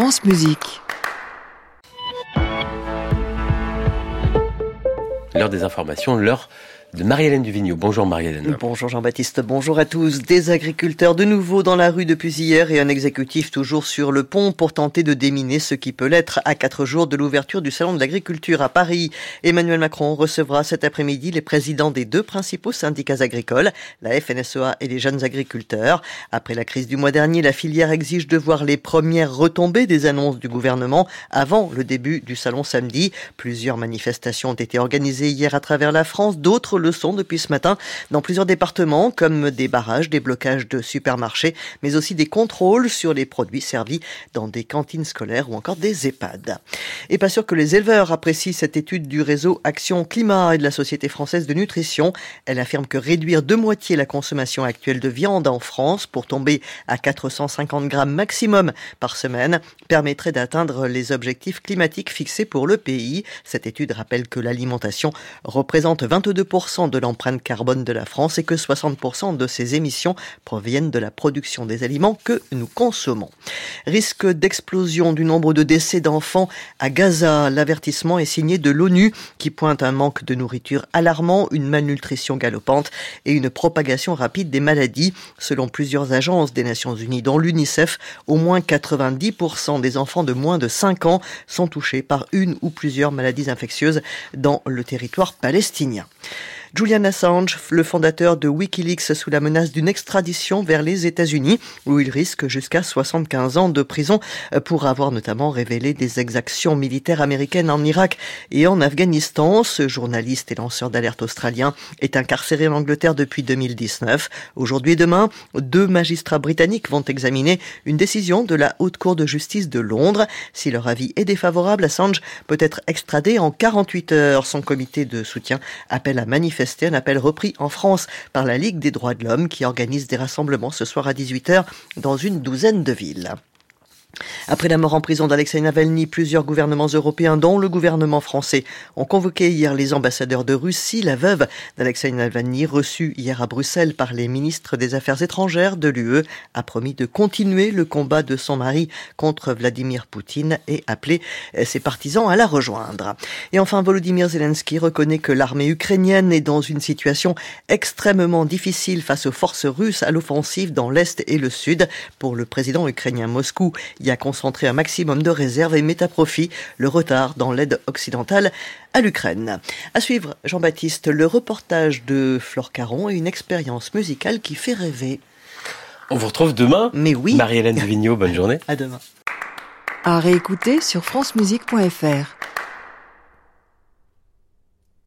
France Musique. L'heure des informations, l'heure de Marie-Hélène Duvigneau. Bonjour Marie-Hélène. Bonjour Jean-Baptiste, bonjour à tous. Des agriculteurs de nouveau dans la rue depuis hier et un exécutif toujours sur le pont pour tenter de déminer ce qui peut l'être à quatre jours de l'ouverture du Salon de l'agriculture à Paris. Emmanuel Macron recevra cet après-midi les présidents des deux principaux syndicats agricoles, la FNSEA et les jeunes agriculteurs. Après la crise du mois dernier, la filière exige de voir les premières retombées des annonces du gouvernement avant le début du salon samedi. Plusieurs manifestations ont été organisées hier à travers la France, d'autres le sont depuis ce matin dans plusieurs départements, comme des barrages, des blocages de supermarchés, mais aussi des contrôles sur les produits servis dans des cantines scolaires ou encore des EHPAD. Et pas sûr que les éleveurs apprécient cette étude du réseau Action Climat et de la Société française de nutrition. Elle affirme que réduire de moitié la consommation actuelle de viande en France pour tomber à 450 grammes maximum par semaine permettrait d'atteindre les objectifs climatiques fixés pour le pays. Cette étude rappelle que l'alimentation représente 22% de l'empreinte carbone de la France et que 60% de ces émissions proviennent de la production des aliments que nous consommons. Risque d'explosion du nombre de décès d'enfants à Gaza. L'avertissement est signé de l'ONU qui pointe un manque de nourriture alarmant, une malnutrition galopante et une propagation rapide des maladies. Selon plusieurs agences des Nations Unies, dont l'UNICEF, au moins 90% des enfants de moins de 5 ans sont touchés par une ou plusieurs maladies infectieuses dans le territoire palestinien. Julian Assange, le fondateur de Wikileaks, sous la menace d'une extradition vers les États-Unis, où il risque jusqu'à 75 ans de prison pour avoir notamment révélé des exactions militaires américaines en Irak et en Afghanistan. Ce journaliste et lanceur d'alerte australien est incarcéré en Angleterre depuis 2019. Aujourd'hui et demain, deux magistrats britanniques vont examiner une décision de la Haute Cour de justice de Londres. Si leur avis est défavorable, Assange peut être extradé en 48 heures. Son comité de soutien appelle à manifester un appel repris en France par la Ligue des droits de l'homme qui organise des rassemblements ce soir à 18h dans une douzaine de villes. Après la mort en prison d'Alexei Navalny, plusieurs gouvernements européens, dont le gouvernement français, ont convoqué hier les ambassadeurs de Russie. La veuve d'Alexei Navalny, reçue hier à Bruxelles par les ministres des Affaires étrangères de l'UE, a promis de continuer le combat de son mari contre Vladimir Poutine et appelé ses partisans à la rejoindre. Et enfin, Volodymyr Zelensky reconnaît que l'armée ukrainienne est dans une situation extrêmement difficile face aux forces russes à l'offensive dans l'Est et le Sud. Pour le président ukrainien Moscou, y a concentré un maximum de réserves et met à profit le retard dans l'aide occidentale à l'Ukraine. À suivre, Jean-Baptiste, le reportage de Flore Caron et une expérience musicale qui fait rêver. On vous retrouve demain Mais oui Marie-Hélène Duvigneau, bonne journée. À demain. À réécouter sur francemusique.fr.